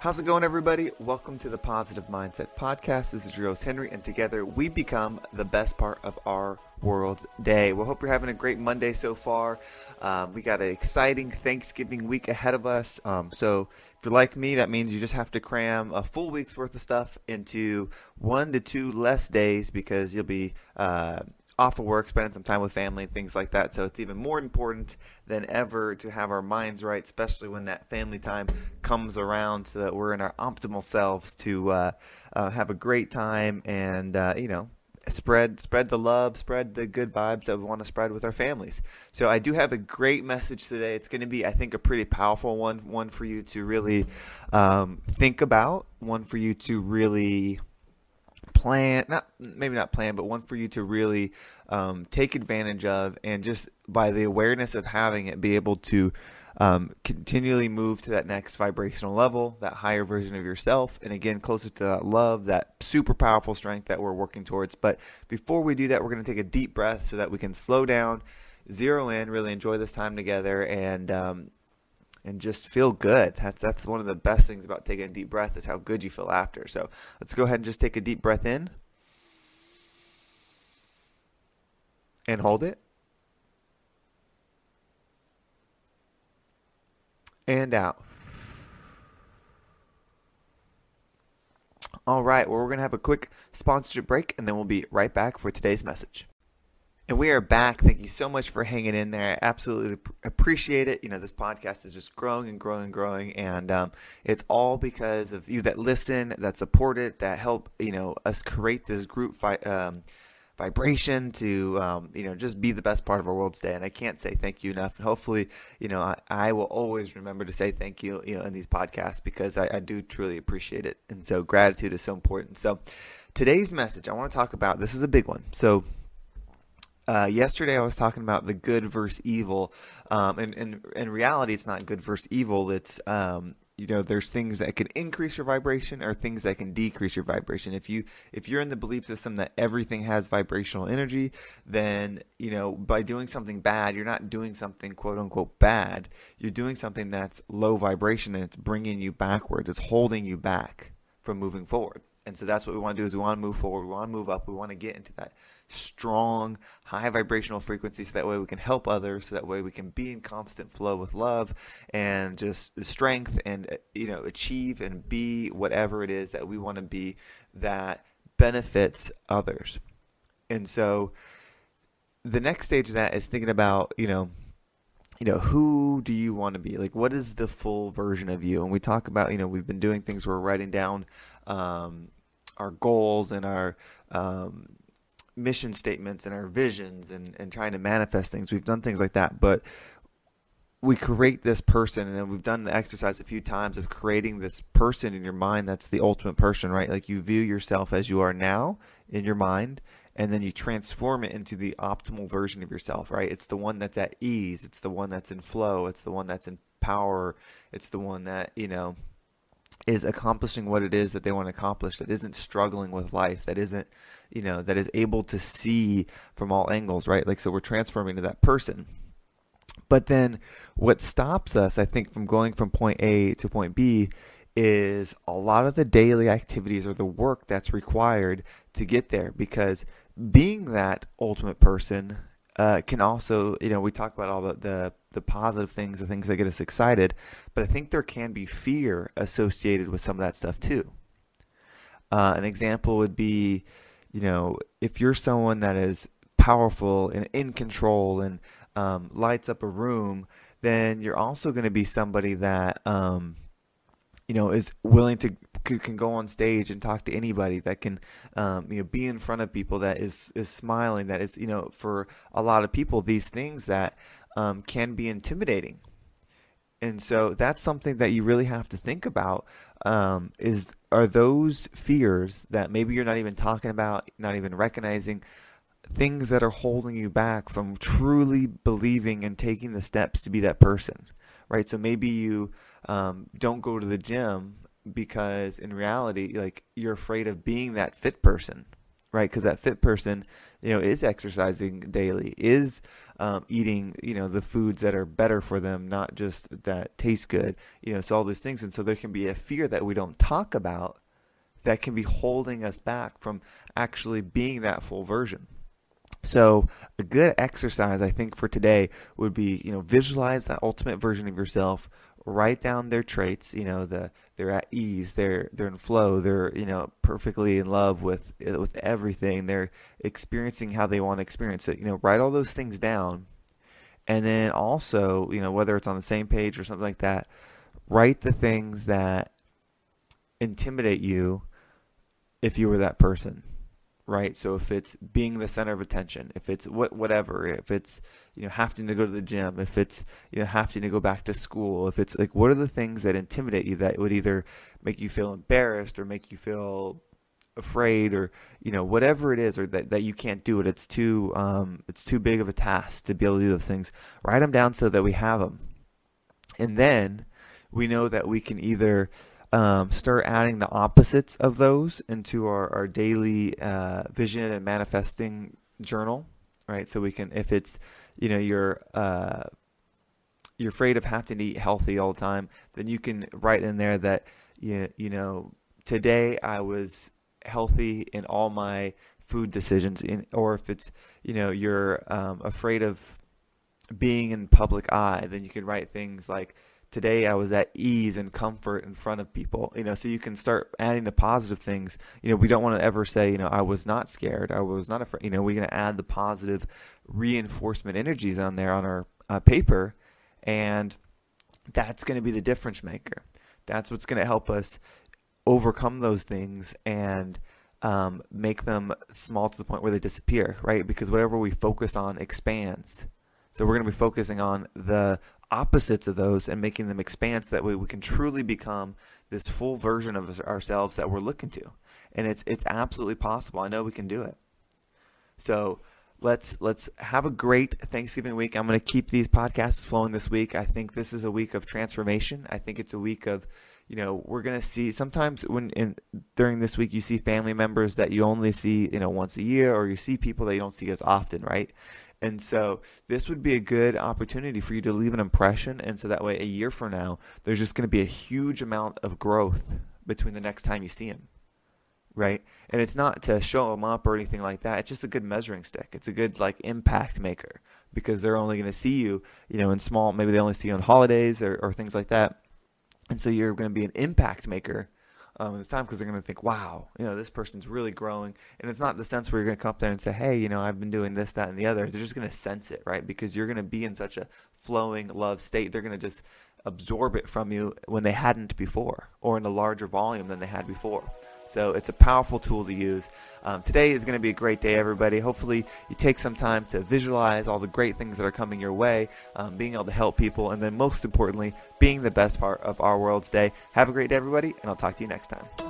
How's it going, everybody? Welcome to the Positive Mindset Podcast. This is your Henry, and together we become the best part of our world's day. We hope you're having a great Monday so far. Um, we got an exciting Thanksgiving week ahead of us. Um, so, if you're like me, that means you just have to cram a full week's worth of stuff into one to two less days because you'll be uh, off of work, spending some time with family, things like that. So it's even more important than ever to have our minds right, especially when that family time comes around, so that we're in our optimal selves to uh, uh, have a great time and uh, you know spread spread the love, spread the good vibes that we want to spread with our families. So I do have a great message today. It's going to be, I think, a pretty powerful one, one for you to really um, think about, one for you to really plan not maybe not plan but one for you to really um, take advantage of and just by the awareness of having it be able to um, continually move to that next vibrational level that higher version of yourself and again closer to that love that super powerful strength that we're working towards. But before we do that we're going to take a deep breath so that we can slow down zero in really enjoy this time together and um, and just feel good. That's that's one of the best things about taking a deep breath is how good you feel after. So let's go ahead and just take a deep breath in and hold it. And out. All right, well, we're going to have a quick sponsorship break and then we'll be right back for today's message. And we are back. Thank you so much for hanging in there. I absolutely appreciate it. You know, this podcast is just growing and growing and growing. And um, it's all because of you that listen, that support it, that help, you know, us create this group um, vibration to, um, you know, just be the best part of our world today. And I can't say thank you enough. And hopefully, you know, I, I will always remember to say thank you, you know, in these podcasts because I, I do truly appreciate it. And so gratitude is so important. So today's message, I want to talk about this is a big one. So, uh, yesterday I was talking about the good versus evil, um, and, and in reality, it's not good versus evil. It's um, you know, there's things that can increase your vibration or things that can decrease your vibration. If you if you're in the belief system that everything has vibrational energy, then you know by doing something bad, you're not doing something quote unquote bad. You're doing something that's low vibration and it's bringing you backwards. It's holding you back from moving forward. And so that's what we want to do is we want to move forward. We want to move up. We want to get into that strong, high vibrational frequency so that way we can help others, so that way we can be in constant flow with love and just strength and, you know, achieve and be whatever it is that we want to be that benefits others. And so the next stage of that is thinking about, you know, you know, who do you want to be? Like, what is the full version of you? And we talk about, you know, we've been doing things we're writing down um, our goals and our um, mission statements and our visions and, and trying to manifest things. We've done things like that, but we create this person and we've done the exercise a few times of creating this person in your mind that's the ultimate person, right? Like you view yourself as you are now in your mind and then you transform it into the optimal version of yourself, right? It's the one that's at ease, it's the one that's in flow, it's the one that's in power, it's the one that, you know, is accomplishing what it is that they want to accomplish, that isn't struggling with life, that isn't, you know, that is able to see from all angles, right? Like, so we're transforming to that person. But then what stops us, I think, from going from point A to point B is a lot of the daily activities or the work that's required to get there because being that ultimate person uh, can also, you know, we talk about all the, the the positive things, the things that get us excited, but I think there can be fear associated with some of that stuff too. Uh, an example would be, you know, if you're someone that is powerful and in control and um, lights up a room, then you're also going to be somebody that, um, you know, is willing to can go on stage and talk to anybody that can um, you know be in front of people that is is smiling that is you know for a lot of people these things that um, can be intimidating. And so that's something that you really have to think about um, is are those fears that maybe you're not even talking about, not even recognizing, things that are holding you back from truly believing and taking the steps to be that person, right? So maybe you um, don't go to the gym because in reality, like you're afraid of being that fit person, right? Because that fit person, you know, is exercising daily, is um, eating, you know, the foods that are better for them, not just that taste good, you know, so all these things. And so there can be a fear that we don't talk about that can be holding us back from actually being that full version. So a good exercise I think for today would be, you know, visualize that ultimate version of yourself, write down their traits, you know, the they're at ease, they're they're in flow, they're, you know, perfectly in love with eh, with everything. They're experiencing how they want to experience it. You know, write all those things down. And then also, you know, whether it's on the same page or something like that, write the things that intimidate you if you were that person right? So if it's being the center of attention, if it's what whatever, if it's you know having to go to the gym, if it's you know having to go back to school, if it's like what are the things that intimidate you that would either make you feel embarrassed or make you feel afraid or you know whatever it is or that, that you can't do it it's too um, it's too big of a task to be able to do those things write them down so that we have them and then we know that we can either um, start adding the opposites of those into our, our daily uh, vision and manifesting journal, right? So we can, if it's, you know, you're uh, you're afraid of having to eat healthy all the time, then you can write in there that you you know today I was healthy in all my food decisions, in, or if it's you know you're um, afraid of being in public eye, then you can write things like today I was at ease and comfort in front of people. You know, so you can start adding the positive things. You know, we don't want to ever say, you know, I was not scared, I was not afraid. You know, we're going to add the positive reinforcement energies on there on our uh, paper, and that's going to be the difference maker. That's what's going to help us overcome those things and um, make them small to the point where they disappear, right? Because whatever we focus on expands. So we're going to be focusing on the opposites of those and making them expand so that way we can truly become this full version of ourselves that we're looking to. And it's it's absolutely possible. I know we can do it. So let's let's have a great Thanksgiving week. I'm going to keep these podcasts flowing this week. I think this is a week of transformation. I think it's a week of you know we're to see sometimes when in during this week you see family members that you only see you know once a year or you see people that you don't see as often right and so this would be a good opportunity for you to leave an impression. And so that way, a year from now, there's just to be a huge amount of growth between the next time you see him. Right? And it's not to show them up or anything like that. It's just a good measuring stick. It's a good like impact maker because they're only going to see you, you know, in small, maybe they only see you on holidays or, or things like that. And so you're going to be an impact maker um, in this time because they're going to think, wow, you know, this person's really growing. And it's not the sense where you're going to come up there and say, hey, you know, I've been doing this, that, and the other. They're just going to sense it, right? Because you're going to be in such a flowing love state. They're going to just absorb it from you when they hadn't before or in a larger volume than they had before. So it's a powerful tool to use. Um, today is going to be a great day, everybody. Hopefully, you take some time to visualize all the great things that are coming your way, um, being able to help people, and then most importantly, being the best part of our world's day. Have a great day, everybody, and I'll talk to you next time.